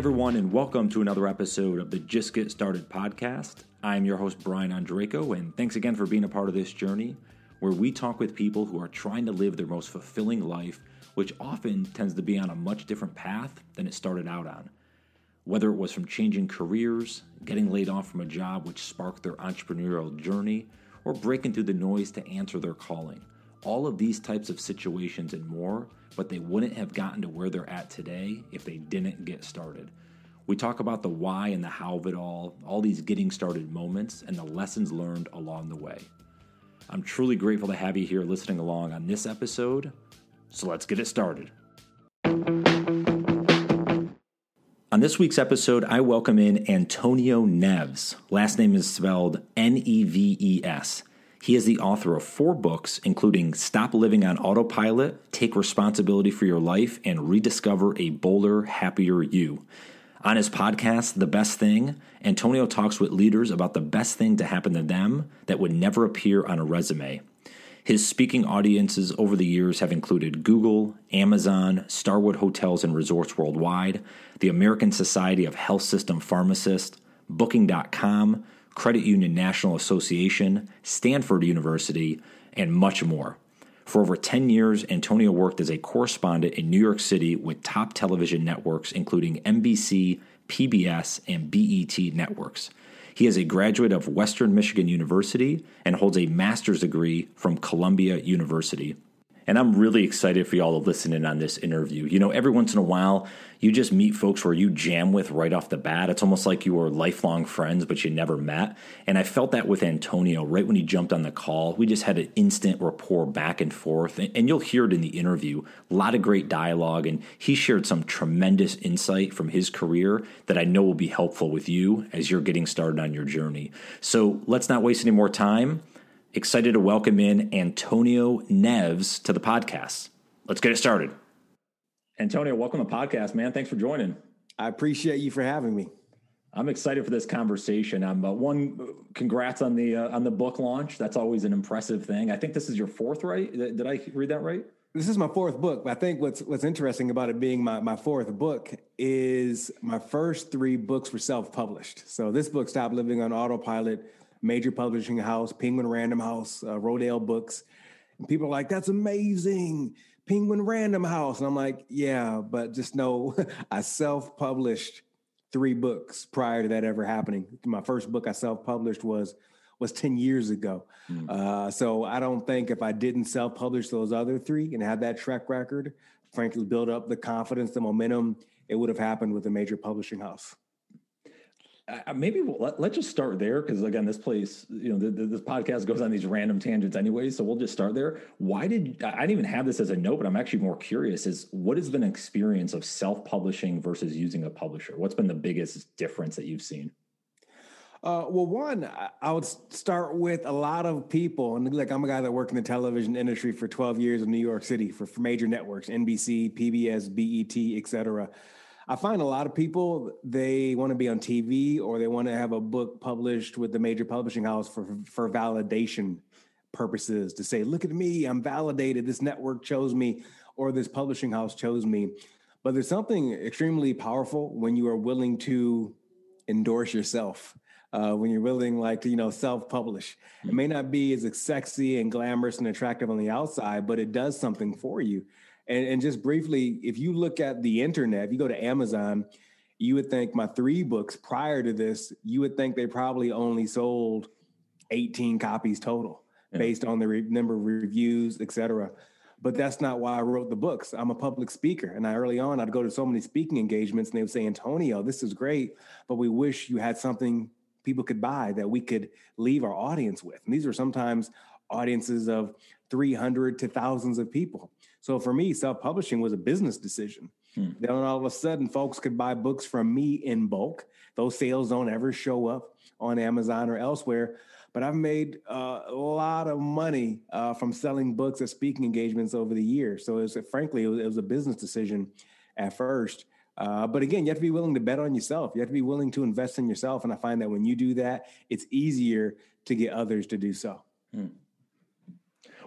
Everyone, and welcome to another episode of the Just Get Started podcast. I'm your host, Brian Andreco, and thanks again for being a part of this journey where we talk with people who are trying to live their most fulfilling life, which often tends to be on a much different path than it started out on. Whether it was from changing careers, getting laid off from a job which sparked their entrepreneurial journey, or breaking through the noise to answer their calling. All of these types of situations and more but they wouldn't have gotten to where they're at today if they didn't get started. We talk about the why and the how of it all, all these getting started moments, and the lessons learned along the way. I'm truly grateful to have you here listening along on this episode, so let's get it started. On this week's episode, I welcome in Antonio Neves. Last name is spelled N E V E S. He is the author of four books, including Stop Living on Autopilot, Take Responsibility for Your Life, and Rediscover a Bolder, Happier You. On his podcast, The Best Thing, Antonio talks with leaders about the best thing to happen to them that would never appear on a resume. His speaking audiences over the years have included Google, Amazon, Starwood Hotels and Resorts Worldwide, the American Society of Health System Pharmacists, Booking.com, Credit Union National Association, Stanford University, and much more. For over 10 years, Antonio worked as a correspondent in New York City with top television networks, including NBC, PBS, and BET networks. He is a graduate of Western Michigan University and holds a master's degree from Columbia University. And I'm really excited for y'all to listen in on this interview. You know, every once in a while, you just meet folks where you jam with right off the bat. It's almost like you were lifelong friends, but you never met. And I felt that with Antonio right when he jumped on the call. We just had an instant rapport back and forth. And you'll hear it in the interview. A lot of great dialogue. And he shared some tremendous insight from his career that I know will be helpful with you as you're getting started on your journey. So let's not waste any more time excited to welcome in Antonio Neves to the podcast. Let's get it started. Antonio, welcome to the podcast, man. Thanks for joining. I appreciate you for having me. I'm excited for this conversation. I'm uh, one. Congrats on the uh, on the book launch. That's always an impressive thing. I think this is your fourth, right? Did I read that right? This is my fourth book. But I think what's what's interesting about it being my my fourth book is my first three books were self published. So this book, Stop Living on Autopilot, major publishing house, Penguin Random House, uh, Rodale Books. And people are like, that's amazing. Penguin Random House. And I'm like, yeah, but just know I self published three books prior to that ever happening. My first book I self published was was 10 years ago. Mm. Uh, so I don't think if I didn't self publish those other three and have that track record, frankly, build up the confidence, the momentum, it would have happened with a major publishing house maybe we'll, let, us just start there because again this place you know the, the, this podcast goes on these random tangents anyway so we'll just start there. Why did i didn't even have this as a note but i'm actually more curious is what has been experience of self-publishing versus using a publisher? What's been the biggest difference that you've seen? Uh, well, one, I would start with a lot of people, and like I'm a guy that worked in the television industry for 12 years in New York City for, for major networks, NBC, PBS, BET, et cetera. I find a lot of people they want to be on TV or they want to have a book published with the major publishing house for for validation purposes to say, look at me, I'm validated. This network chose me, or this publishing house chose me. But there's something extremely powerful when you are willing to endorse yourself. Uh, when you're willing, like to you know, self-publish. It may not be as sexy and glamorous and attractive on the outside, but it does something for you. And, and just briefly, if you look at the internet, if you go to Amazon, you would think my three books prior to this, you would think they probably only sold 18 copies total yeah. based on the re- number of reviews, et cetera. But that's not why I wrote the books. I'm a public speaker. And I early on, I'd go to so many speaking engagements and they would say, Antonio, this is great, but we wish you had something people could buy that we could leave our audience with. And these are sometimes audiences of 300 to thousands of people. So for me, self publishing was a business decision. Hmm. Then all of a sudden, folks could buy books from me in bulk. Those sales don't ever show up on Amazon or elsewhere. But I've made uh, a lot of money uh, from selling books at speaking engagements over the years. So it was, frankly, it was, it was a business decision at first. Uh, but again, you have to be willing to bet on yourself. You have to be willing to invest in yourself. And I find that when you do that, it's easier to get others to do so. Hmm.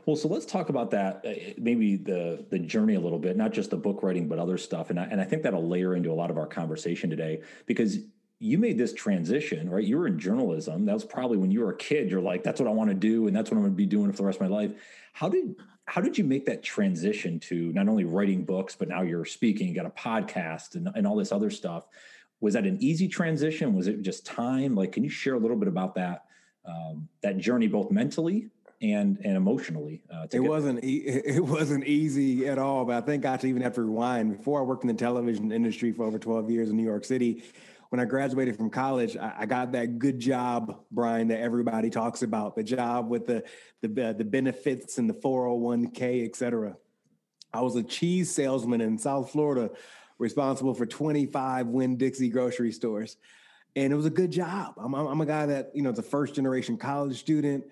Well, so let's talk about that, uh, maybe the the journey a little bit, not just the book writing, but other stuff. And I, and I think that'll layer into a lot of our conversation today because you made this transition, right? You were in journalism. That was probably when you were a kid. You're like, that's what I want to do, and that's what I'm going to be doing for the rest of my life. How did how did you make that transition to not only writing books, but now you're speaking, you got a podcast, and, and all this other stuff? Was that an easy transition? Was it just time? Like, can you share a little bit about that um, that journey, both mentally and and emotionally. Uh, it wasn't e- it wasn't easy at all. But I think I even have to rewind. Before I worked in the television industry for over twelve years in New York City, when I graduated from college, I, got that good job, Brian, that everybody talks about. The job with the the uh, the benefits and the 401k, et cetera. I was a cheese salesman in South Florida, responsible for twenty five Winn Dixie grocery stores and it was a good job. I'm, I'm a guy that you know, the first generation college student,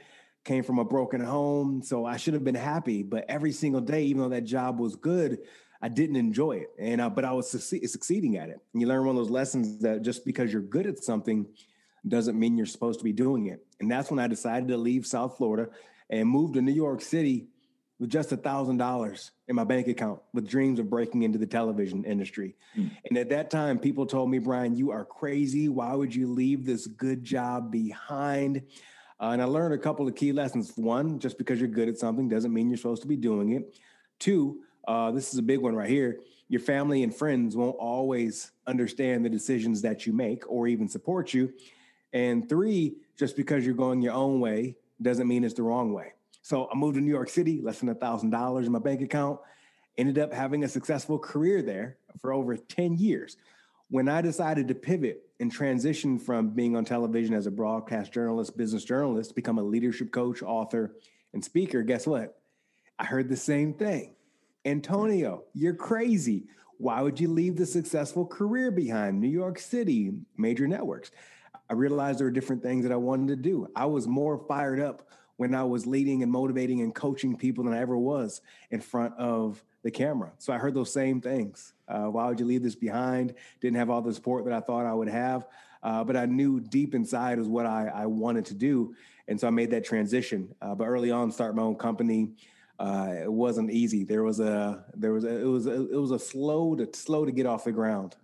came from a broken home, so I should have been happy. But every single day, even though that job was good, I didn't enjoy it, and uh, but I was succeed, succeeding at it. And you learn one of those lessons that just because you're good at something doesn't mean you're supposed to be doing it. And that's when I decided to leave South Florida and move to New York City with just a thousand dollars in my bank account with dreams of breaking into the television industry. Mm. And at that time, people told me, Brian, you are crazy. Why would you leave this good job behind? Uh, and I learned a couple of key lessons. One, just because you're good at something doesn't mean you're supposed to be doing it. Two, uh, this is a big one right here. Your family and friends won't always understand the decisions that you make or even support you. And three, just because you're going your own way doesn't mean it's the wrong way. So I moved to New York City, less than a thousand dollars in my bank account, ended up having a successful career there for over 10 years. When I decided to pivot and transition from being on television as a broadcast journalist, business journalist, become a leadership coach, author, and speaker, guess what? I heard the same thing. Antonio, you're crazy. Why would you leave the successful career behind? New York City, major networks. I realized there were different things that I wanted to do. I was more fired up when I was leading and motivating and coaching people than I ever was in front of the camera. So I heard those same things. Uh, why would you leave this behind? Didn't have all the support that I thought I would have. Uh, but I knew deep inside was what I, I, wanted to do. And so I made that transition. Uh, but early on, start my own company. Uh, it wasn't easy. There was a there was a, it was a, it was a slow to slow to get off the ground.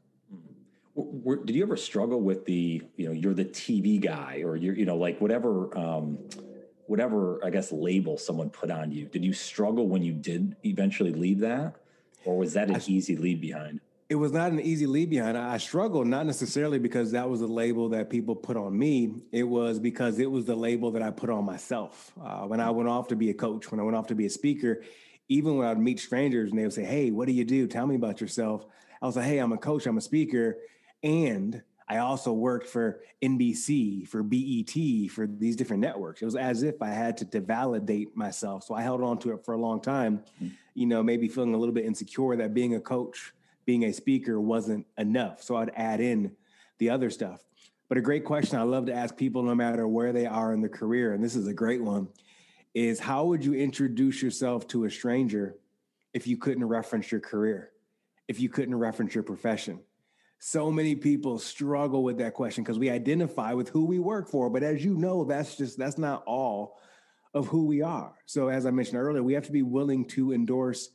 Did you ever struggle with the you know you're the TV guy or you're you know like whatever um, whatever I guess label someone put on you. Did you struggle when you did eventually leave that, or was that an I, easy leave behind? It was not an easy leave behind. I struggled not necessarily because that was the label that people put on me. It was because it was the label that I put on myself. Uh, when I went off to be a coach, when I went off to be a speaker, even when I'd meet strangers and they would say, "Hey, what do you do? Tell me about yourself." I was like, "Hey, I'm a coach. I'm a speaker." And I also worked for NBC, for BET, for these different networks. It was as if I had to, to validate myself. So I held on to it for a long time, mm-hmm. you know, maybe feeling a little bit insecure that being a coach, being a speaker wasn't enough. So I'd add in the other stuff. But a great question I love to ask people no matter where they are in their career, and this is a great one, is how would you introduce yourself to a stranger if you couldn't reference your career, if you couldn't reference your profession? So many people struggle with that question because we identify with who we work for but as you know that's just that's not all of who we are. So as i mentioned earlier we have to be willing to endorse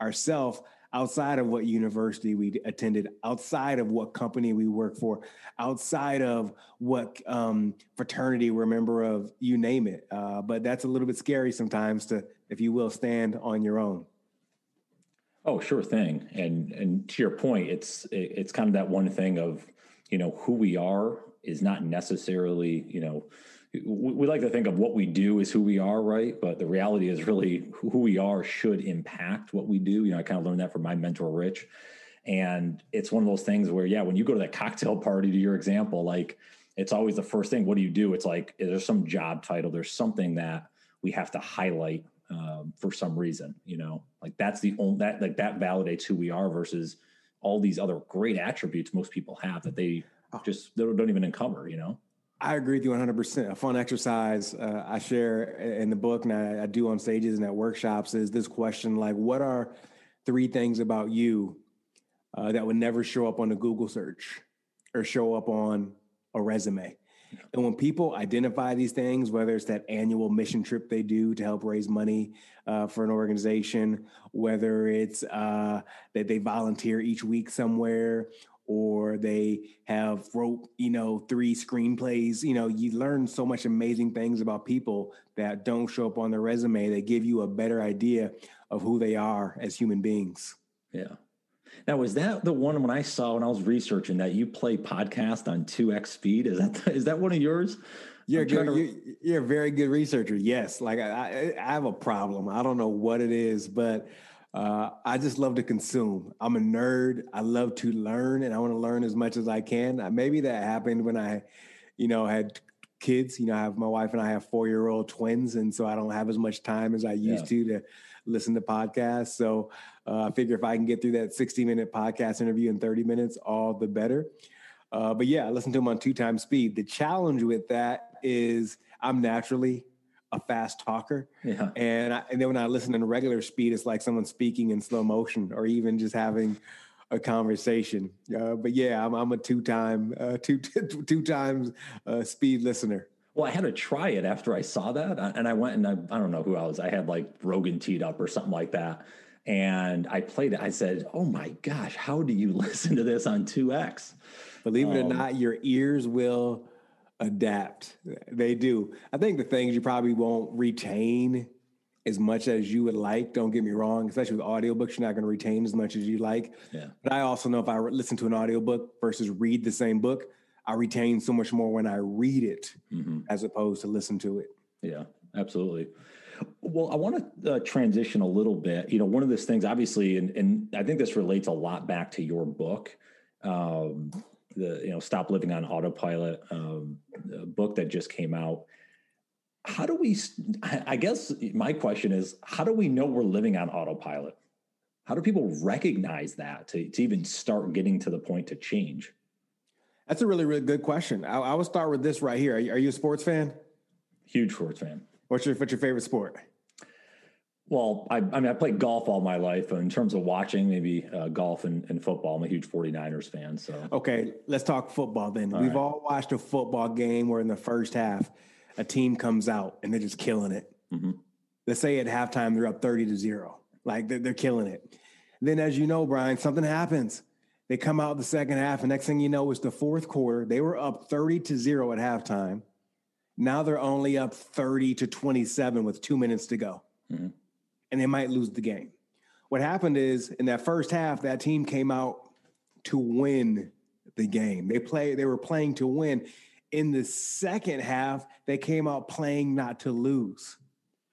ourselves outside of what university we attended outside of what company we work for outside of what um, fraternity we're a member of you name it. Uh, but that's a little bit scary sometimes to if you will stand on your own Oh, sure thing. And and to your point, it's it's kind of that one thing of you know who we are is not necessarily you know we like to think of what we do is who we are, right? But the reality is really who we are should impact what we do. You know, I kind of learned that from my mentor, Rich. And it's one of those things where, yeah, when you go to that cocktail party, to your example, like it's always the first thing. What do you do? It's like, is there some job title? There's something that we have to highlight um, for some reason. You know, like that's the only that like that validates who we are versus all these other great attributes most people have that they oh. just they don't even uncover. You know. I agree with you 100%. A fun exercise uh, I share in the book and I, I do on stages and at workshops is this question like, what are three things about you uh, that would never show up on a Google search or show up on a resume? And when people identify these things, whether it's that annual mission trip they do to help raise money uh, for an organization, whether it's uh, that they volunteer each week somewhere, or they have wrote you know three screenplays you know you learn so much amazing things about people that don't show up on their resume they give you a better idea of who they are as human beings. Yeah now was that the one when i saw when i was researching that you play podcast on 2x speed is that is that one of yours you're, good, to... you're, you're, a very good researcher yes like I, I have a problem i don't know what it is but uh, I just love to consume. I'm a nerd. I love to learn, and I want to learn as much as I can. Maybe that happened when I, you know, had kids. You know, I have my wife and I have four year old twins, and so I don't have as much time as I used yeah. to to listen to podcasts. So uh, I figure if I can get through that 60 minute podcast interview in 30 minutes, all the better. Uh, but yeah, I listen to them on two times speed. The challenge with that is I'm naturally a fast talker. Yeah. And, I, and then when I listen in regular speed, it's like someone speaking in slow motion or even just having a conversation. Uh, but yeah, I'm, I'm a two time, uh, two, two times uh, speed listener. Well, I had to try it after I saw that. And I went and I, I don't know who I was. I had like Rogan teed up or something like that. And I played it. I said, Oh my gosh, how do you listen to this on 2X? Believe it um, or not, your ears will adapt. They do. I think the things you probably won't retain as much as you would like. Don't get me wrong, especially with audiobooks, you're not going to retain as much as you like. Yeah. But I also know if I listen to an audiobook versus read the same book, I retain so much more when I read it mm-hmm. as opposed to listen to it. Yeah, absolutely. Well, I want to uh, transition a little bit. You know, one of those things, obviously, and, and I think this relates a lot back to your book. Um, the you know stop living on autopilot um, book that just came out how do we i guess my question is how do we know we're living on autopilot how do people recognize that to, to even start getting to the point to change that's a really really good question i, I will start with this right here are you, are you a sports fan huge sports fan what's your what's your favorite sport well, I, I, mean, I played golf all my life. In terms of watching, maybe uh, golf and, and, football, I'm a huge 49ers fan. So, okay, let's talk football then. All We've right. all watched a football game where in the first half, a team comes out and they're just killing it. Mm-hmm. Let's say at halftime, they're up 30 to zero. Like they're, they're killing it. Then, as you know, Brian, something happens. They come out the second half, and next thing you know, it's the fourth quarter. They were up 30 to zero at halftime. Now they're only up 30 to 27 with two minutes to go. Mm-hmm and they might lose the game. What happened is in that first half, that team came out to win the game. They play, they were playing to win. In the second half, they came out playing not to lose.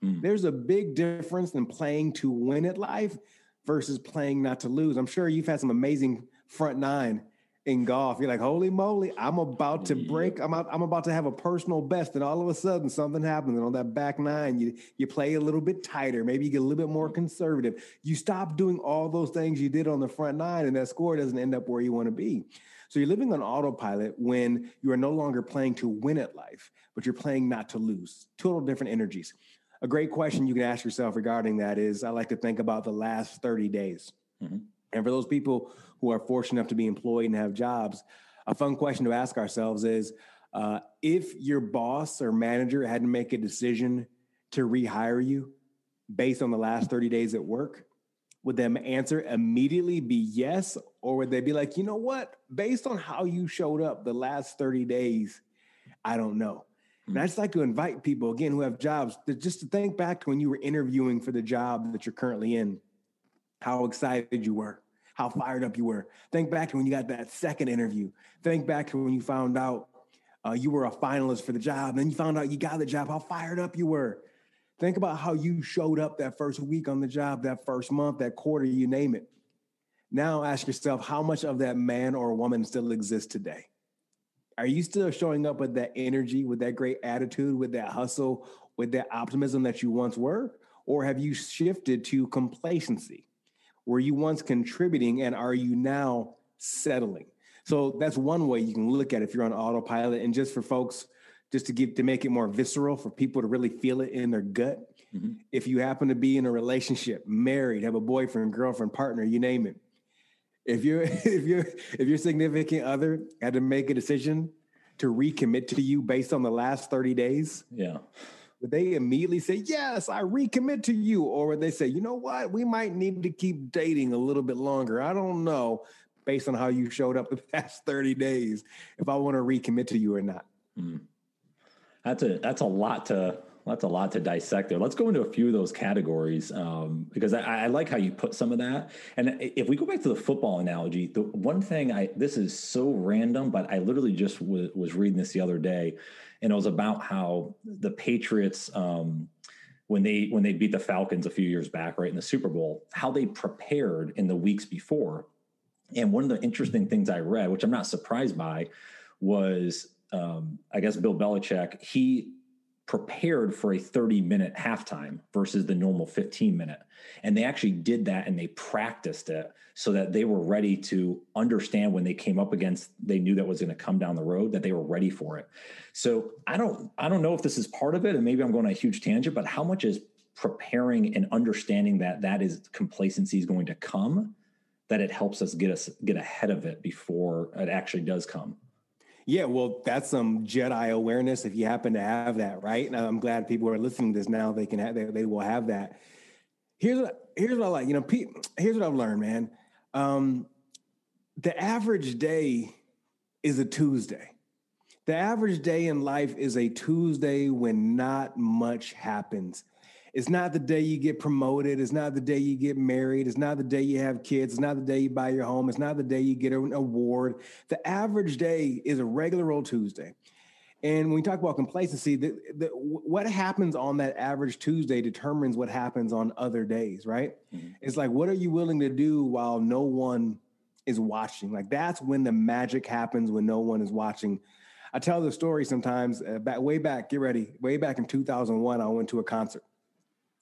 Mm. There's a big difference in playing to win at life versus playing not to lose. I'm sure you've had some amazing front nine in golf. You're like, holy moly, I'm about to break. I'm out, I'm about to have a personal best, and all of a sudden something happens. And on that back nine, you you play a little bit tighter. Maybe you get a little bit more conservative. You stop doing all those things you did on the front nine, and that score doesn't end up where you want to be. So you're living on autopilot when you are no longer playing to win at life, but you're playing not to lose. Total different energies. A great question you can ask yourself regarding that is I like to think about the last 30 days. Mm-hmm. And for those people who are fortunate enough to be employed and have jobs, a fun question to ask ourselves is uh, if your boss or manager had to make a decision to rehire you based on the last 30 days at work, would them answer immediately be yes? Or would they be like, you know what? Based on how you showed up the last 30 days, I don't know. And I just like to invite people again who have jobs to just to think back to when you were interviewing for the job that you're currently in how excited you were, how fired up you were. Think back to when you got that second interview. Think back to when you found out uh, you were a finalist for the job, and then you found out you got the job, how fired up you were. Think about how you showed up that first week on the job, that first month, that quarter, you name it. Now ask yourself how much of that man or woman still exists today? Are you still showing up with that energy, with that great attitude, with that hustle, with that optimism that you once were? Or have you shifted to complacency? Were you once contributing and are you now settling? So that's one way you can look at it if you're on autopilot. And just for folks, just to give to make it more visceral for people to really feel it in their gut. Mm-hmm. If you happen to be in a relationship, married, have a boyfriend, girlfriend, partner, you name it. If you're if you're if your significant other had to make a decision to recommit to you based on the last 30 days? Yeah. Would they immediately say, Yes, I recommit to you? Or would they say, You know what? We might need to keep dating a little bit longer. I don't know, based on how you showed up the past 30 days, if I want to recommit to you or not. Mm. That's a that's a lot to that's a lot to dissect there. Let's go into a few of those categories um, because I, I, like how you put some of that. And if we go back to the football analogy, the one thing I this is so random, but I literally just w- was reading this the other day, and it was about how the Patriots. Um, when they when they beat the Falcons a few years back, right in the Super Bowl, how they prepared in the weeks before. And one of the interesting things I read, which I'm not surprised by, was um, I guess Bill Belichick. He prepared for a 30 minute halftime versus the normal 15 minute. And they actually did that and they practiced it so that they were ready to understand when they came up against they knew that was going to come down the road that they were ready for it. So I don't I don't know if this is part of it and maybe I'm going on a huge tangent but how much is preparing and understanding that that is complacency is going to come that it helps us get us get ahead of it before it actually does come. Yeah, well, that's some Jedi awareness if you happen to have that, right? And I'm glad people are listening to this now. They can have, they, they will have that. Here's what here's what I like. You know, Pete, here's what I've learned, man. Um, the average day is a Tuesday. The average day in life is a Tuesday when not much happens. It's not the day you get promoted. It's not the day you get married. It's not the day you have kids. It's not the day you buy your home. It's not the day you get an award. The average day is a regular old Tuesday. And when we talk about complacency, the, the, what happens on that average Tuesday determines what happens on other days, right? Mm-hmm. It's like, what are you willing to do while no one is watching? Like, that's when the magic happens when no one is watching. I tell the story sometimes uh, back way back, get ready, way back in 2001, I went to a concert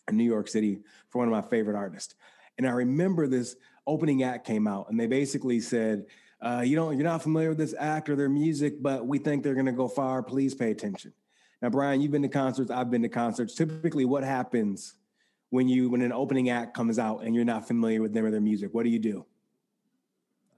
in New York City for one of my favorite artists. And I remember this opening act came out, and they basically said, uh, "You don't, you're not familiar with this act or their music, but we think they're going to go far. Please pay attention." Now, Brian, you've been to concerts. I've been to concerts. Typically, what happens when you when an opening act comes out and you're not familiar with them or their music? What do you do?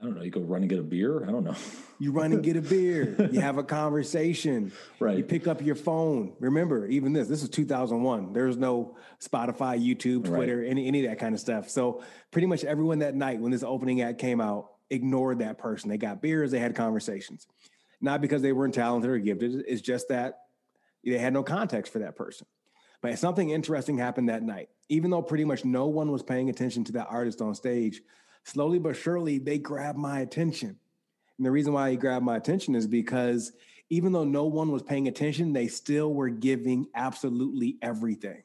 I don't know. You go run and get a beer. I don't know. you run and get a beer. You have a conversation. Right. You pick up your phone. Remember, even this. This is 2001. There's no Spotify, YouTube, Twitter, right. any any of that kind of stuff. So pretty much everyone that night when this opening act came out ignored that person. They got beers. They had conversations. Not because they weren't talented or gifted. It's just that they had no context for that person. But something interesting happened that night. Even though pretty much no one was paying attention to that artist on stage slowly but surely they grab my attention. And the reason why he grabbed my attention is because even though no one was paying attention, they still were giving absolutely everything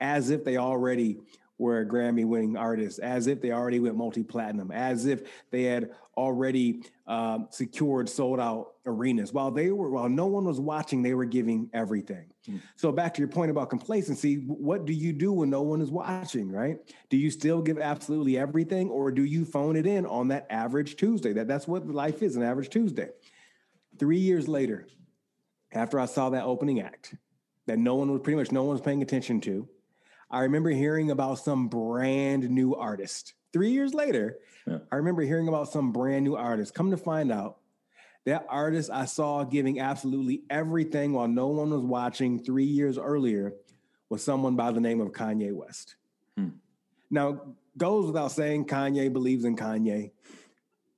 as if they already were a Grammy winning artist, as if they already went multi platinum, as if they had already um, secured sold out arenas. While they were, while no one was watching, they were giving everything. Mm. So back to your point about complacency, what do you do when no one is watching? Right? Do you still give absolutely everything, or do you phone it in on that average Tuesday? That that's what life is, an average Tuesday. Three years later, after I saw that opening act, that no one was pretty much no one was paying attention to I remember hearing about some brand new artist. Three years later, yeah. I remember hearing about some brand new artist. Come to find out, that artist I saw giving absolutely everything while no one was watching three years earlier was someone by the name of Kanye West. Hmm. Now, goes without saying, Kanye believes in Kanye.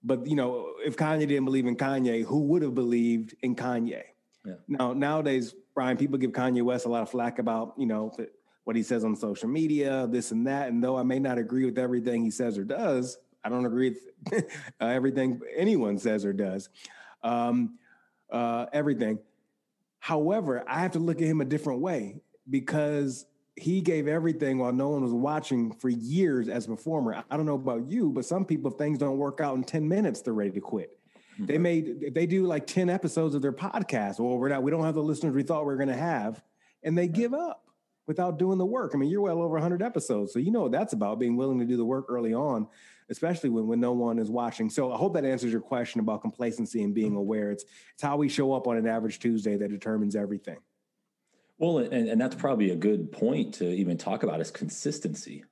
But you know, if Kanye didn't believe in Kanye, who would have believed in Kanye? Yeah. Now, nowadays, Brian, people give Kanye West a lot of flack about, you know, what he says on social media, this and that. And though I may not agree with everything he says or does, I don't agree with uh, everything anyone says or does. Um, uh, everything. However, I have to look at him a different way because he gave everything while no one was watching for years as a performer. I don't know about you, but some people, if things don't work out in 10 minutes, they're ready to quit. Mm-hmm. They made they do like 10 episodes of their podcast. Well, we're not, we don't have the listeners we thought we were gonna have, and they give up without doing the work. I mean, you're well over 100 episodes, so you know what that's about being willing to do the work early on, especially when, when no one is watching. So I hope that answers your question about complacency and being aware. It's, it's how we show up on an average Tuesday that determines everything. Well, and, and that's probably a good point to even talk about is consistency.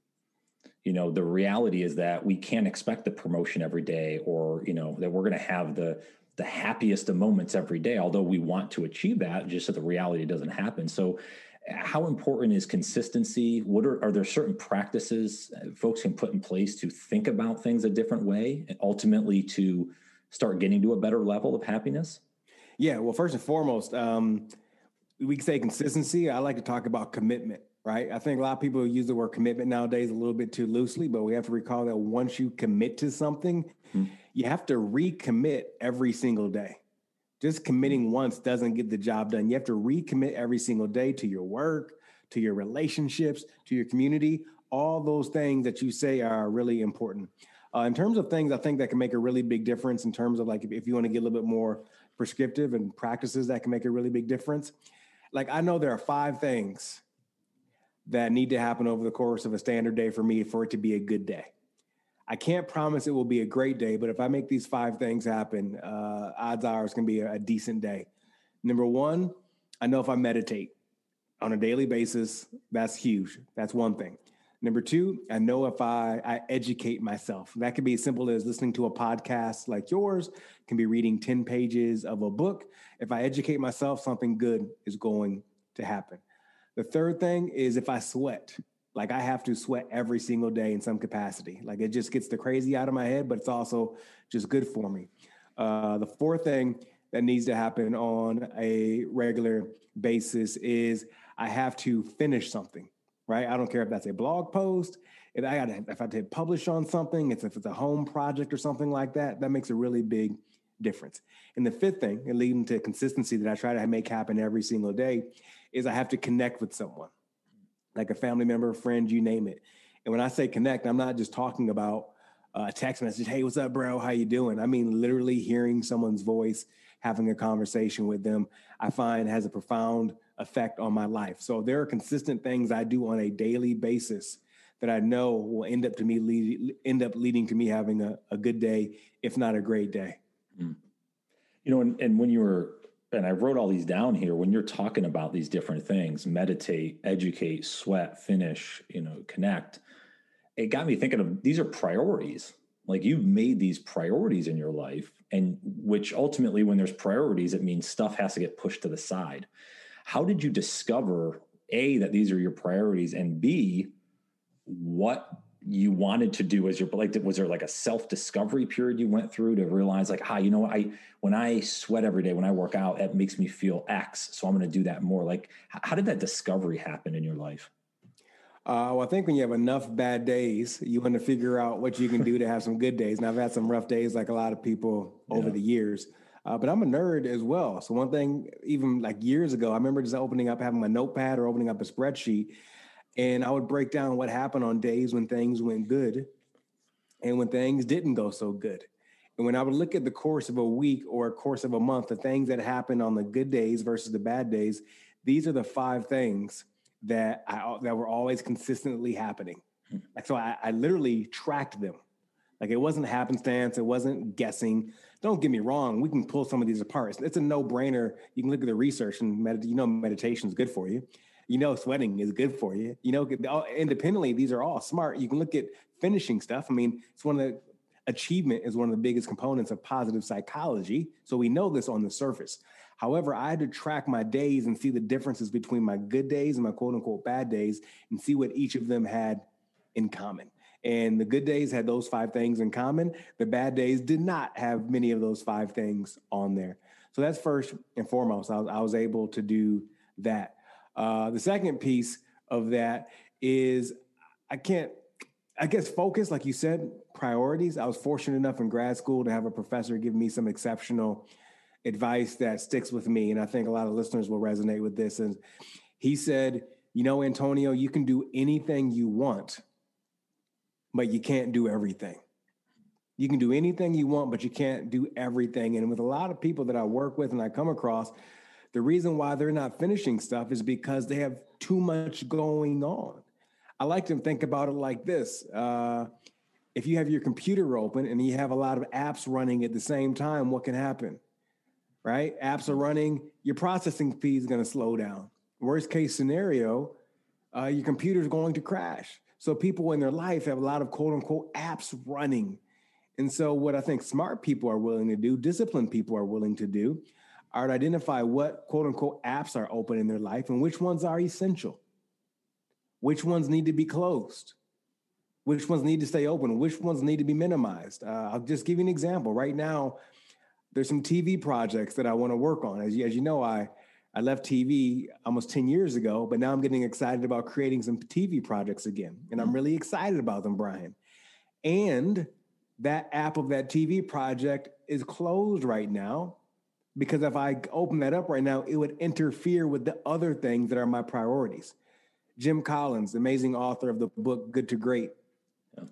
You know, the reality is that we can't expect the promotion every day or, you know, that we're going to have the the happiest of moments every day, although we want to achieve that, just that the reality doesn't happen. So, how important is consistency? What are, are there certain practices folks can put in place to think about things a different way and ultimately to start getting to a better level of happiness? Yeah, well, first and foremost, um, we say consistency. I like to talk about commitment, right? I think a lot of people use the word commitment nowadays a little bit too loosely, but we have to recall that once you commit to something, mm-hmm. you have to recommit every single day just committing once doesn't get the job done. You have to recommit every single day to your work, to your relationships, to your community, all those things that you say are really important. Uh, in terms of things I think that can make a really big difference, in terms of like if, if you want to get a little bit more prescriptive and practices that can make a really big difference, like I know there are five things that need to happen over the course of a standard day for me for it to be a good day. I can't promise it will be a great day, but if I make these five things happen, uh, odds are it's going to be a, a decent day. Number one, I know if I meditate on a daily basis, that's huge. That's one thing. Number two, I know if I, I educate myself. That could be as simple as listening to a podcast like yours, can be reading 10 pages of a book. If I educate myself, something good is going to happen. The third thing is if I sweat. Like I have to sweat every single day in some capacity. Like it just gets the crazy out of my head, but it's also just good for me. Uh, the fourth thing that needs to happen on a regular basis is I have to finish something, right? I don't care if that's a blog post, if I got if I did publish on something, it's if it's a home project or something like that, that makes a really big difference. And the fifth thing, and leading to consistency that I try to make happen every single day, is I have to connect with someone like a family member, friend, you name it. And when I say connect, I'm not just talking about a text message, hey, what's up, bro? How you doing? I mean, literally hearing someone's voice, having a conversation with them, I find has a profound effect on my life. So there are consistent things I do on a daily basis that I know will end up to me lead, end up leading to me having a, a good day, if not a great day. Mm. You know, and, and when you were and I wrote all these down here when you're talking about these different things meditate, educate, sweat, finish, you know, connect. It got me thinking of these are priorities. Like you've made these priorities in your life, and which ultimately, when there's priorities, it means stuff has to get pushed to the side. How did you discover A, that these are your priorities, and B, what you wanted to do as your like was there like a self discovery period you went through to realize like ah you know I when I sweat every day when I work out it makes me feel X so I'm going to do that more like how did that discovery happen in your life? Uh, well, I think when you have enough bad days, you want to figure out what you can do to have some good days. And I've had some rough days, like a lot of people over yeah. the years. Uh, but I'm a nerd as well. So one thing, even like years ago, I remember just opening up, having my notepad or opening up a spreadsheet, and I would break down what happened on days when things went good and when things didn't go so good. And when I would look at the course of a week or a course of a month, the things that happened on the good days versus the bad days, these are the five things that I that were always consistently happening. Like so I, I literally tracked them. Like it wasn't happenstance, it wasn't guessing. Don't get me wrong, we can pull some of these apart. It's a no-brainer. You can look at the research and med- you know meditation is good for you you know sweating is good for you. You know, independently, these are all smart. You can look at finishing stuff. I mean, it's one of the achievement is one of the biggest components of positive psychology. So we know this on the surface. However, I had to track my days and see the differences between my good days and my quote unquote bad days and see what each of them had in common. And the good days had those five things in common. The bad days did not have many of those five things on there. So that's first and foremost. I was, I was able to do that. Uh, the second piece of that is I can't, I guess, focus, like you said, priorities. I was fortunate enough in grad school to have a professor give me some exceptional advice that sticks with me. And I think a lot of listeners will resonate with this. And he said, You know, Antonio, you can do anything you want, but you can't do everything. You can do anything you want, but you can't do everything. And with a lot of people that I work with and I come across, the reason why they're not finishing stuff is because they have too much going on. I like to think about it like this. Uh, if you have your computer open and you have a lot of apps running at the same time, what can happen? Right? Apps are running, your processing speed is going to slow down. Worst case scenario, uh, your computer is going to crash. So people in their life have a lot of quote unquote apps running And so, what I think smart people are willing to do, disciplined people are willing to do, are to identify what quote unquote apps are open in their life and which ones are essential, which ones need to be closed, which ones need to stay open, which ones need to be minimized. Uh, I'll just give you an example. Right now, there's some TV projects that I want to work on. As you, as you know, I I left TV almost 10 years ago, but now I'm getting excited about creating some TV projects again. And I'm mm-hmm. really excited about them, Brian. And that app of that TV project is closed right now because if I open that up right now, it would interfere with the other things that are my priorities. Jim Collins, amazing author of the book Good to Great,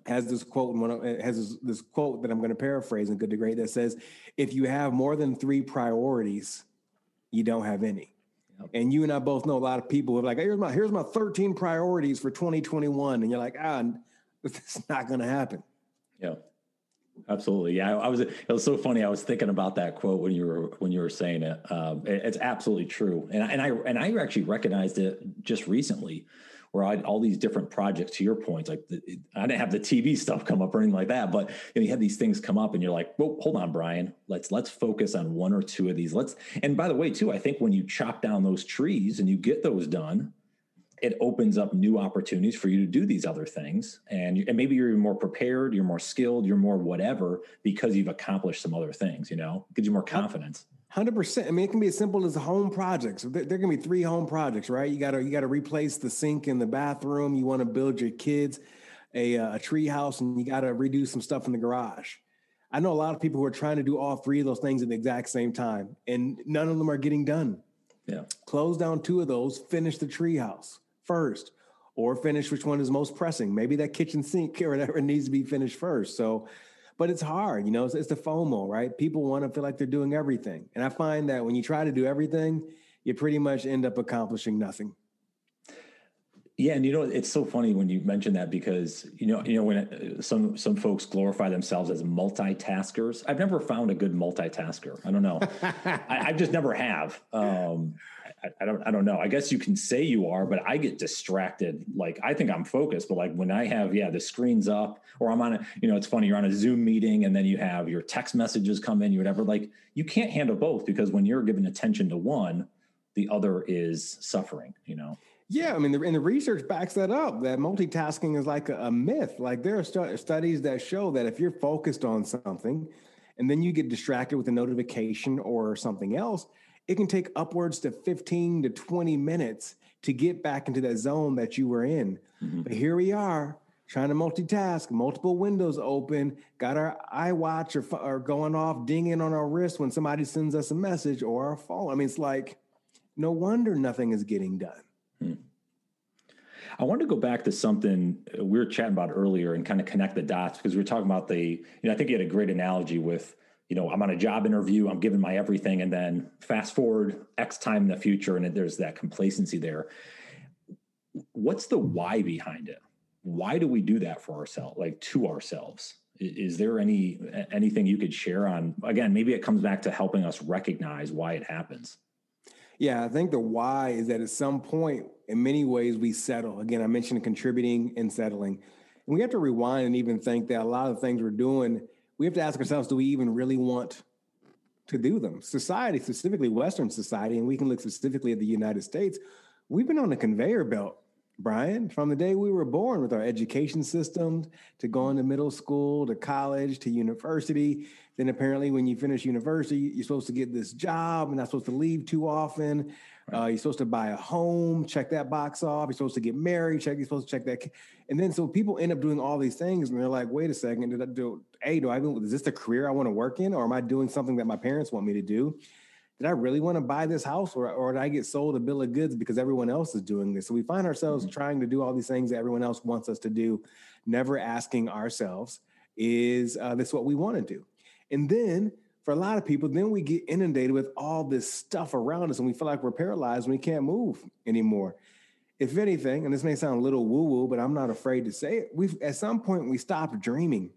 has this quote and one has this, this quote that I'm going to paraphrase in Good to Great that says, "If you have more than three priorities, you don't have any." Yep. And you and I both know a lot of people who are like, here's my here's my 13 priorities for 2021. And you're like, ah, it's not gonna happen. Yeah. Absolutely. Yeah. I, was, it was so funny. I was thinking about that quote when you were, when you were saying it. Um, it it's absolutely true. And, and I, and I actually recognized it just recently where I had all these different projects to your points. Like the, I didn't have the TV stuff come up or anything like that, but you, know, you had these things come up and you're like, well, hold on, Brian, let's, let's focus on one or two of these. Let's, and by the way, too, I think when you chop down those trees and you get those done, it opens up new opportunities for you to do these other things. And, and maybe you're even more prepared, you're more skilled, you're more whatever because you've accomplished some other things, you know, gives you more confidence. Hundred percent. I mean, it can be as simple as home projects. There, there can be three home projects, right? You got to you got to replace the sink in the bathroom. You want to build your kids a, uh, a tree house, and you got to redo some stuff in the garage. I know a lot of people who are trying to do all three of those things at the exact same time, and none of them are getting done. Yeah. Close down two of those. Finish the tree house first, or finish which one is most pressing. Maybe that kitchen sink or whatever needs to be finished first. So but it's hard, you know, it's, it's the FOMO, right? People want to feel like they're doing everything. And I find that when you try to do everything, you pretty much end up accomplishing nothing. Yeah, and you know it's so funny when you mention that because you know you know when it, some some folks glorify themselves as multitaskers. I've never found a good multitasker. I don't know. I, I, just never have. Um, I, I, don't I don't know. I guess you can say you are, but I get distracted. Like I think I'm focused, but like when I have yeah the screen's up or I'm on a you know it's funny you're on a Zoom meeting and then you have your text messages come in, you whatever. Like you can't handle both because when you're giving attention to one, the other is suffering. You know. Yeah, I mean, the, and the research backs that up. That multitasking is like a, a myth. Like there are stu- studies that show that if you're focused on something, and then you get distracted with a notification or something else, it can take upwards to 15 to 20 minutes to get back into that zone that you were in. Mm-hmm. But here we are trying to multitask, multiple windows open, got our iWatch or, or going off, dinging on our wrist when somebody sends us a message or our phone. I mean, it's like, no wonder nothing is getting done. Hmm. I wanted to go back to something we were chatting about earlier and kind of connect the dots because we were talking about the, you know, I think you had a great analogy with, you know, I'm on a job interview, I'm giving my everything, and then fast forward X time in the future, and there's that complacency there. What's the why behind it? Why do we do that for ourselves, like to ourselves? Is there any anything you could share on? Again, maybe it comes back to helping us recognize why it happens. Yeah, I think the why is that at some point, in many ways, we settle. Again, I mentioned contributing and settling. And we have to rewind and even think that a lot of the things we're doing, we have to ask ourselves, do we even really want to do them? Society, specifically Western society, and we can look specifically at the United States, we've been on a conveyor belt Brian, from the day we were born with our education systems to going to middle school to college to university. Then apparently, when you finish university, you're supposed to get this job and not supposed to leave too often. Right. Uh, you're supposed to buy a home, check that box off. You're supposed to get married, check. You're supposed to check that. And then so people end up doing all these things, and they're like, "Wait a second, did I do? Hey, do I? Is this the career I want to work in, or am I doing something that my parents want me to do?" did I really want to buy this house or, or did I get sold a bill of goods because everyone else is doing this? So we find ourselves mm-hmm. trying to do all these things that everyone else wants us to do, never asking ourselves, is uh, this what we want to do? And then for a lot of people, then we get inundated with all this stuff around us and we feel like we're paralyzed and we can't move anymore. If anything, and this may sound a little woo woo, but I'm not afraid to say it, we've at some point we stopped dreaming.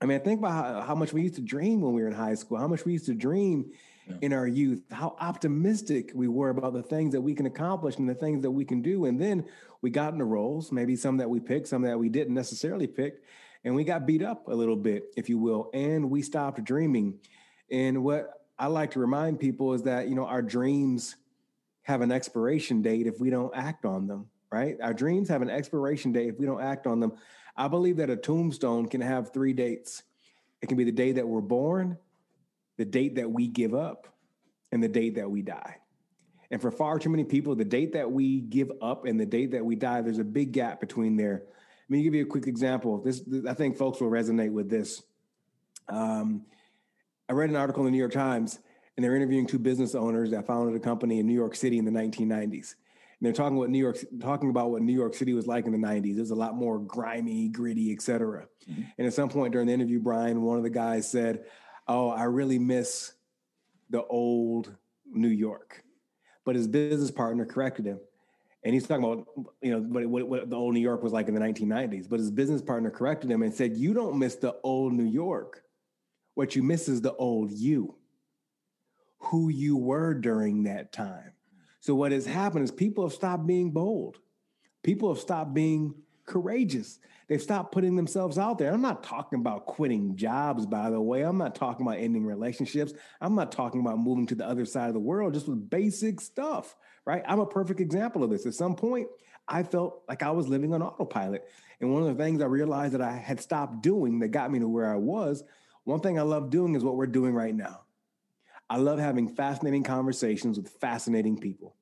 I mean, think about how, how much we used to dream when we were in high school, how much we used to dream yeah. in our youth, how optimistic we were about the things that we can accomplish and the things that we can do. And then we got into roles, maybe some that we picked, some that we didn't necessarily pick. And we got beat up a little bit, if you will, and we stopped dreaming. And what I like to remind people is that, you know, our dreams have an expiration date if we don't act on them, right? Our dreams have an expiration date if we don't act on them. I believe that a tombstone can have three dates. It can be the day that we're born, the date that we give up, and the date that we die. And for far too many people, the date that we give up and the date that we die, there's a big gap between there. Let me give you a quick example. This, I think folks will resonate with this. Um, I read an article in the New York Times, and they're interviewing two business owners that founded a company in New York City in the 1990s. And they're talking what New York, talking about what New York City was like in the 90s. It was a lot more grimy, gritty, et cetera. Mm-hmm. And at some point during the interview, Brian, one of the guys said, "Oh, I really miss the old New York." But his business partner corrected him. And he's talking about, you know, what, what, what, the old New York was like in the 1990s. But his business partner corrected him and said, You don't miss the old New York. What you miss is the old you, who you were during that time. So, what has happened is people have stopped being bold. People have stopped being courageous. They've stopped putting themselves out there. I'm not talking about quitting jobs, by the way. I'm not talking about ending relationships. I'm not talking about moving to the other side of the world, just with basic stuff, right? I'm a perfect example of this. At some point, I felt like I was living on autopilot. And one of the things I realized that I had stopped doing that got me to where I was, one thing I love doing is what we're doing right now. I love having fascinating conversations with fascinating people.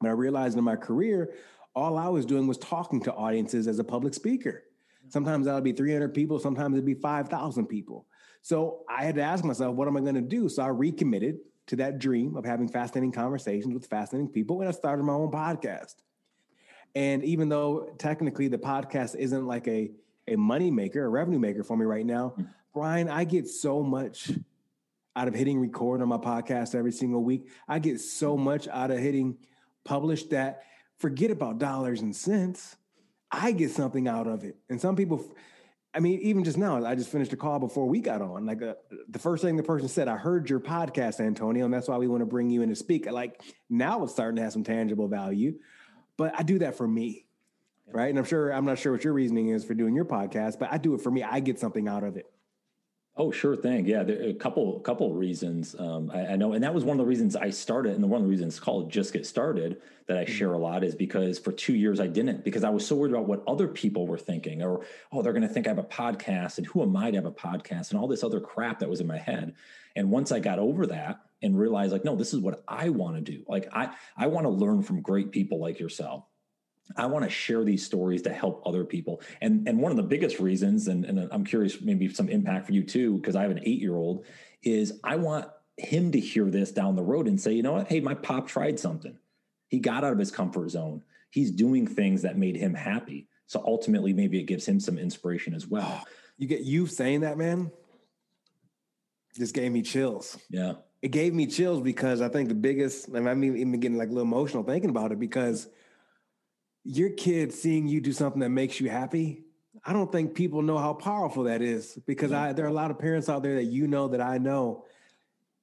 But I realized in my career, all I was doing was talking to audiences as a public speaker. Sometimes that would be 300 people, sometimes it'd be 5,000 people. So I had to ask myself, what am I going to do? So I recommitted to that dream of having fascinating conversations with fascinating people, and I started my own podcast. And even though technically the podcast isn't like a, a money maker, a revenue maker for me right now, mm-hmm. Brian, I get so much out of hitting record on my podcast every single week. I get so much out of hitting publish that forget about dollars and cents. I get something out of it. And some people, I mean, even just now, I just finished a call before we got on. Like uh, the first thing the person said, I heard your podcast, Antonio, and that's why we want to bring you in to speak. Like now it's starting to have some tangible value, but I do that for me. Right. And I'm sure, I'm not sure what your reasoning is for doing your podcast, but I do it for me. I get something out of it. Oh, sure thing. Yeah, there, a couple couple reasons um, I, I, know, and that was one of the reasons I started, and the one of the reasons it's called "Just Get Started" that I mm-hmm. share a lot is because for two years I didn't because I was so worried about what other people were thinking, or oh, they're going to think I have a podcast, and who am I to have a podcast, and all this other crap that was in my head. And once I got over that and realized, like, no, this is what I want to do. Like, I I want to learn from great people like yourself. I want to share these stories to help other people. And and one of the biggest reasons, and, and I'm curious, maybe some impact for you too, because I have an eight year old, is I want him to hear this down the road and say, you know what? Hey, my pop tried something. He got out of his comfort zone. He's doing things that made him happy. So ultimately, maybe it gives him some inspiration as well. You get you saying that, man, just gave me chills. Yeah. It gave me chills because I think the biggest, and I'm even getting like a little emotional thinking about it because – your kid seeing you do something that makes you happy, I don't think people know how powerful that is because I there are a lot of parents out there that you know that I know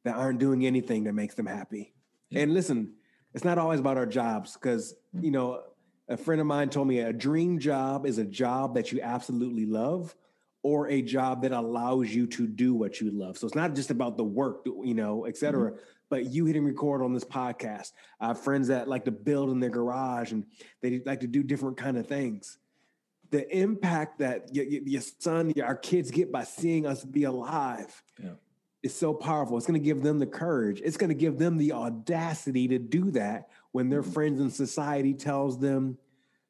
that aren't doing anything that makes them happy. Yeah. And listen, it's not always about our jobs because you know a friend of mine told me a dream job is a job that you absolutely love or a job that allows you to do what you love. So it's not just about the work, you know, et cetera, mm-hmm but you hitting record on this podcast. I have friends that like to build in their garage and they like to do different kind of things. The impact that your, your son, our kids get by seeing us be alive yeah. is so powerful. It's going to give them the courage. It's going to give them the audacity to do that when their mm-hmm. friends and society tells them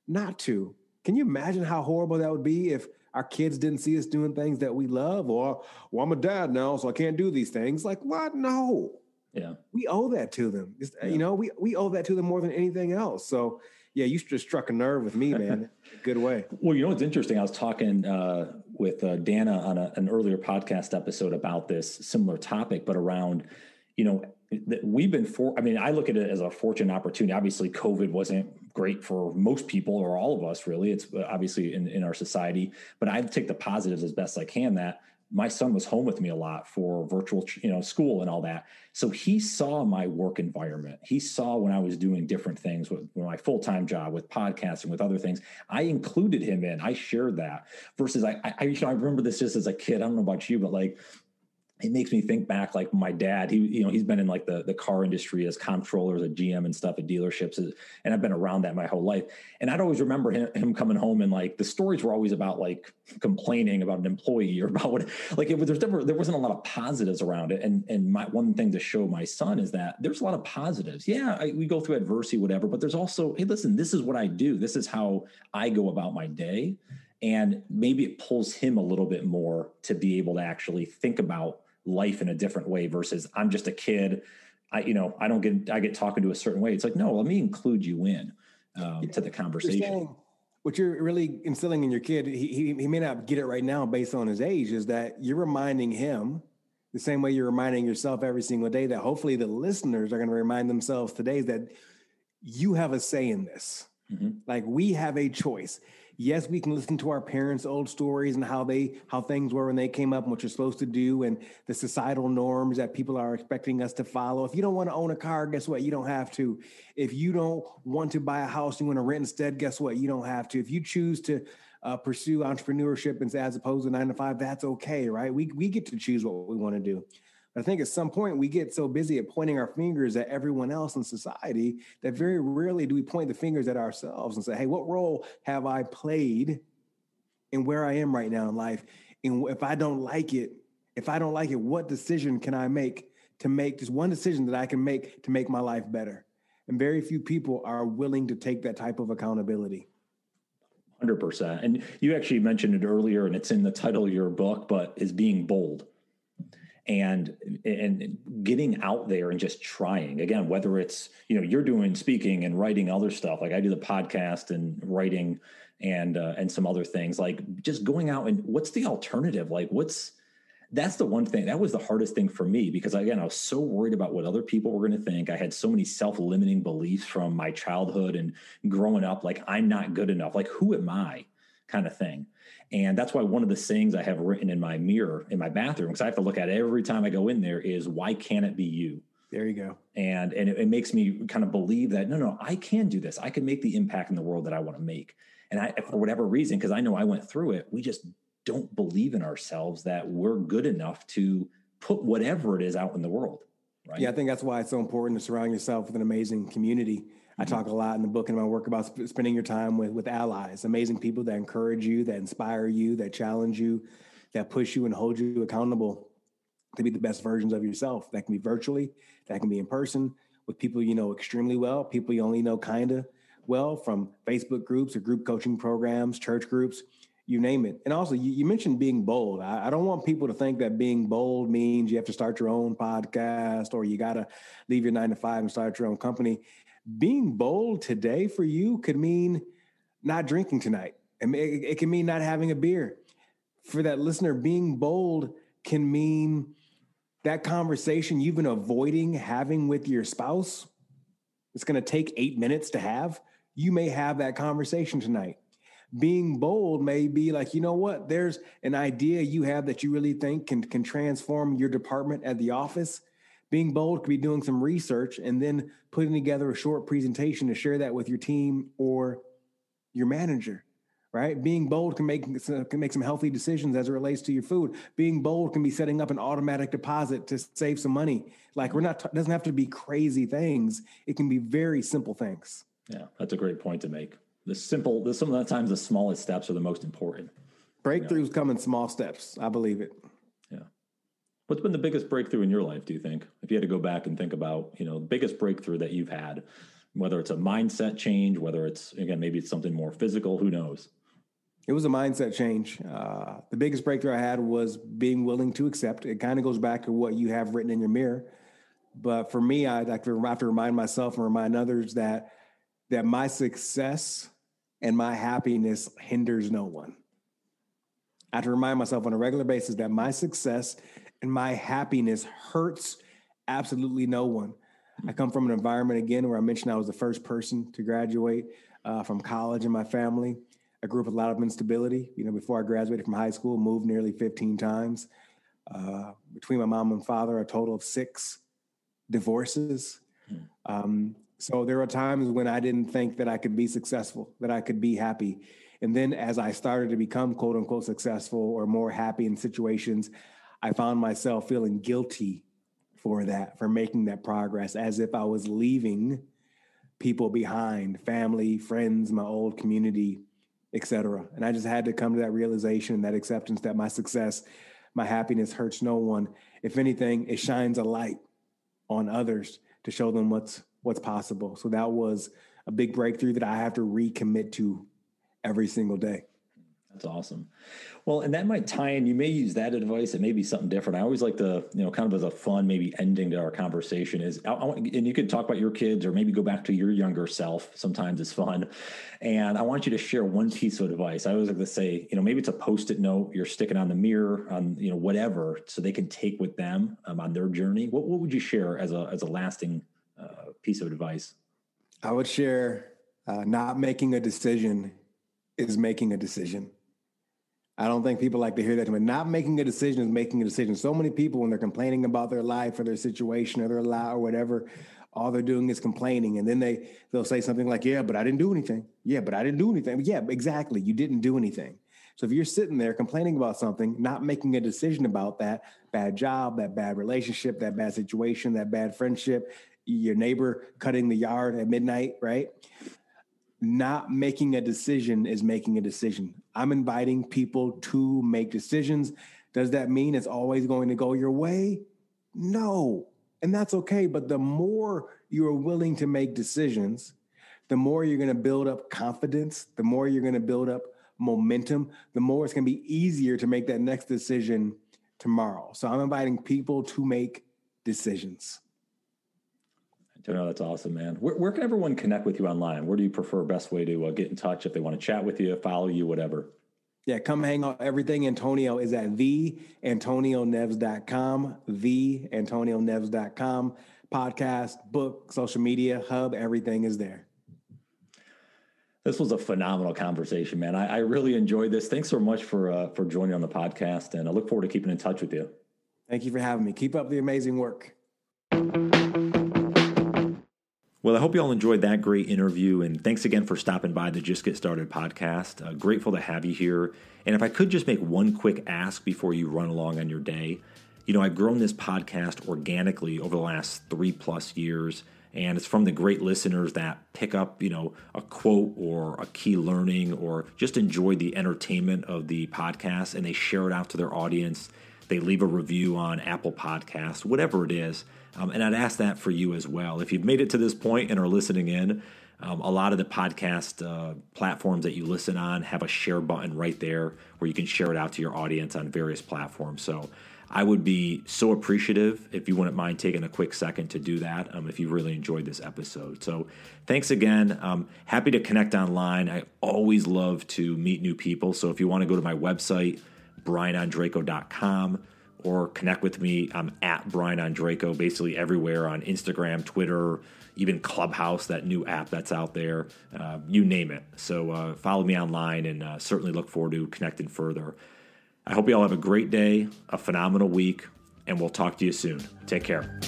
not to. Can you imagine how horrible that would be if our kids didn't see us doing things that we love or well i'm a dad now so i can't do these things like what no yeah. We owe that to them. Yeah. You know, we, we owe that to them more than anything else. So, yeah, you just struck a nerve with me, man. Good way. Well, you know what's interesting? I was talking uh, with uh, Dana on a, an earlier podcast episode about this similar topic, but around, you know, we've been for. I mean, I look at it as a fortunate opportunity. Obviously, COVID wasn't great for most people or all of us. Really, it's obviously in, in our society. But I take the positives as best I can. That my son was home with me a lot for virtual you know school and all that. So he saw my work environment. He saw when i was doing different things with, with my full-time job with podcasting with other things. I included him in. I shared that versus i i, you know, I remember this just as a kid. I don't know about you but like it makes me think back like my dad he you know he's been in like the the car industry as comptrollers at gm and stuff at dealerships and i've been around that my whole life. And i'd always remember him, him coming home and like the stories were always about like complaining about an employee or about what like it there's never there wasn't a lot of positives around it. And and my one thing to show my son is that there's a lot of positives. Yeah I, we go through adversity whatever but there's also hey listen this is what i do. This is how i go about my day. And maybe it pulls him a little bit more to be able to actually think about life in a different way versus I'm just a kid. I, you know, I don't get, I get talking to a certain way. It's like, no, let me include you in um, yeah, to the conversation. What you're, what you're really instilling in your kid, he, he, he may not get it right now based on his age, is that you're reminding him the same way you're reminding yourself every single day that hopefully the listeners are going to remind themselves today that you have a say in this. Mm-hmm. Like we have a choice yes, we can listen to our parents' old stories and how they how things were when they came up and what you're supposed to do and the societal norms that people are expecting us to follow. If you don't want to own a car, guess what? You don't have to. If you don't want to buy a house, you want to rent instead, guess what? You don't have to. If you choose to uh, pursue entrepreneurship as opposed to nine to five, that's okay, right? We we get to choose what we want to do. But I think at some point we get so busy at pointing our fingers at everyone else in society that very rarely do we point the fingers at ourselves and say, hey, what role have I played in where I am right now in life? And if I don't like it, if I don't like it, what decision can I make to make just one decision that I can make to make my life better? And very few people are willing to take that type of accountability. 100%. And you actually mentioned it earlier, and it's in the title of your book, but is being bold and and getting out there and just trying. Again whether it's you know you're doing speaking and writing other stuff like i do the podcast and writing and uh, and some other things like just going out and what's the alternative? Like what's that's the one thing that was the hardest thing for me because again i was so worried about what other people were going to think. I had so many self-limiting beliefs from my childhood and growing up like i'm not good enough. Like who am i kind of thing and that's why one of the sayings I have written in my mirror in my bathroom, because I have to look at it every time I go in there, is why can't it be you? There you go. And and it, it makes me kind of believe that no, no, I can do this. I can make the impact in the world that I want to make. And I, for whatever reason, because I know I went through it, we just don't believe in ourselves that we're good enough to put whatever it is out in the world. Right? Yeah, I think that's why it's so important to surround yourself with an amazing community I talk a lot in the book and my work about sp- spending your time with with allies, amazing people that encourage you, that inspire you, that challenge you, that push you and hold you accountable to be the best versions of yourself. That can be virtually, that can be in person with people you know extremely well, people you only know kind of well from Facebook groups or group coaching programs, church groups, you name it. And also, you, you mentioned being bold. I, I, don't want people to think that being bold means you have to start your own podcast or you got to leave your nine to five and start your own company being bold today for you could mean not drinking tonight. It, it can mean not having a beer. For that listener, being bold can mean that conversation you've been avoiding having with your spouse. It's going to take eight minutes to have. You may have that conversation tonight. Being bold may be like, you know what? There's an idea you have that you really think can, can transform your department at the office being bold could be doing some research and then putting together a short presentation to share that with your team or your manager right? Being bold can make can make some healthy decisions as it relates to your food. Being bold can be setting up an automatic deposit to save some money. Like we're not doesn't have to be crazy things. It can be very simple things. Yeah that's a great point to make. The simple the sometimes the times the smallest steps are the most important. Breakthroughs you know? come in small steps. I believe it What's been the biggest breakthrough in your life, do you think? If you had to go back and think about, you know, the biggest breakthrough that you've had, whether it's a mindset change, whether it's, again, maybe it's something more physical, who knows? It was a mindset change. Uh, the biggest breakthrough I had was being willing to accept. It kind of goes back to what you have written in your mirror. But for me, I have to, have to remind myself and remind others that that my success and my happiness hinders no one. I have to remind myself on a regular basis that my success and my happiness hurts absolutely no one. I come from an environment again where I mentioned I was the first person to graduate uh, from college in my family. I grew up with a lot of instability. You know, before I graduated from high school, moved nearly 15 times. Uh, between my mom and father, a total of six divorces. Hmm. Um, so there were times when I didn't think that I could be successful, that I could be happy. And then as I started to become quote unquote successful or more happy in situations, I found myself feeling guilty for that, for making that progress, as if I was leaving people behind, family, friends, my old community, etc. And I just had to come to that realization, that acceptance that my success, my happiness hurts no one. If anything, it shines a light on others to show them what's what's possible. So that was a big breakthrough that I have to recommit to every single day. That's awesome. Well, and that might tie in. You may use that advice. It may be something different. I always like to, you know, kind of as a fun, maybe ending to our conversation is, I, I, and you could talk about your kids or maybe go back to your younger self. Sometimes it's fun. And I want you to share one piece of advice. I always like to say, you know, maybe it's a post-it note you're sticking on the mirror, on you know, whatever, so they can take with them um, on their journey. What, what would you share as a as a lasting uh, piece of advice? I would share uh, not making a decision is making a decision. I don't think people like to hear that, but not making a decision is making a decision. So many people, when they're complaining about their life or their situation or their lot or whatever, all they're doing is complaining. And then they they'll say something like, "Yeah, but I didn't do anything. Yeah, but I didn't do anything. Yeah, exactly. You didn't do anything." So if you're sitting there complaining about something, not making a decision about that bad job, that bad relationship, that bad situation, that bad friendship, your neighbor cutting the yard at midnight, right? not making a decision is making a decision. I'm inviting people to make decisions. Does that mean it's always going to go your way? No. And that's okay. But the more you are willing to make decisions, the more you're going to build up confidence, the more you're going to build up momentum, the more it's going to be easier to make that next decision tomorrow. So I'm inviting people to make decisions. Jono, that's awesome, man. Where, where, can everyone connect with you online? Where do you prefer best way to uh, get in touch if they want to chat with you, follow you, whatever? Yeah, come hang out. Everything Antonio is at the AntonioNeves.com, the AntonioNeves.com. Podcast, book, social media, hub, everything is there. This was a phenomenal conversation, man. I, I really enjoyed this. Thanks so much for uh, for joining on the podcast, and I look forward to keeping in touch with you. Thank you for having me. Keep up the amazing work. Well, I hope you all enjoyed that great interview, and thanks again for stopping by the Just Get Started podcast. Uh, grateful to have you here. And if I could just make one quick ask before you run along on your day, you know, I've grown this podcast organically over the last three plus years, and it's from the great listeners that pick up, you know, a quote or a key learning or just enjoy the entertainment of the podcast and they share it out to their audience. They leave a review on Apple Podcasts, whatever it is. Um, and I'd ask that for you as well. If you've made it to this point and are listening in, um, a lot of the podcast uh, platforms that you listen on have a share button right there where you can share it out to your audience on various platforms. So I would be so appreciative if you wouldn't mind taking a quick second to do that um, if you really enjoyed this episode. So thanks again. Um, happy to connect online. I always love to meet new people. So if you want to go to my website, brianondrako.com, or connect with me. I'm at Brian Ondrako, basically everywhere on Instagram, Twitter, even Clubhouse, that new app that's out there. Uh, you name it. So uh, follow me online and uh, certainly look forward to connecting further. I hope you all have a great day, a phenomenal week, and we'll talk to you soon. Take care.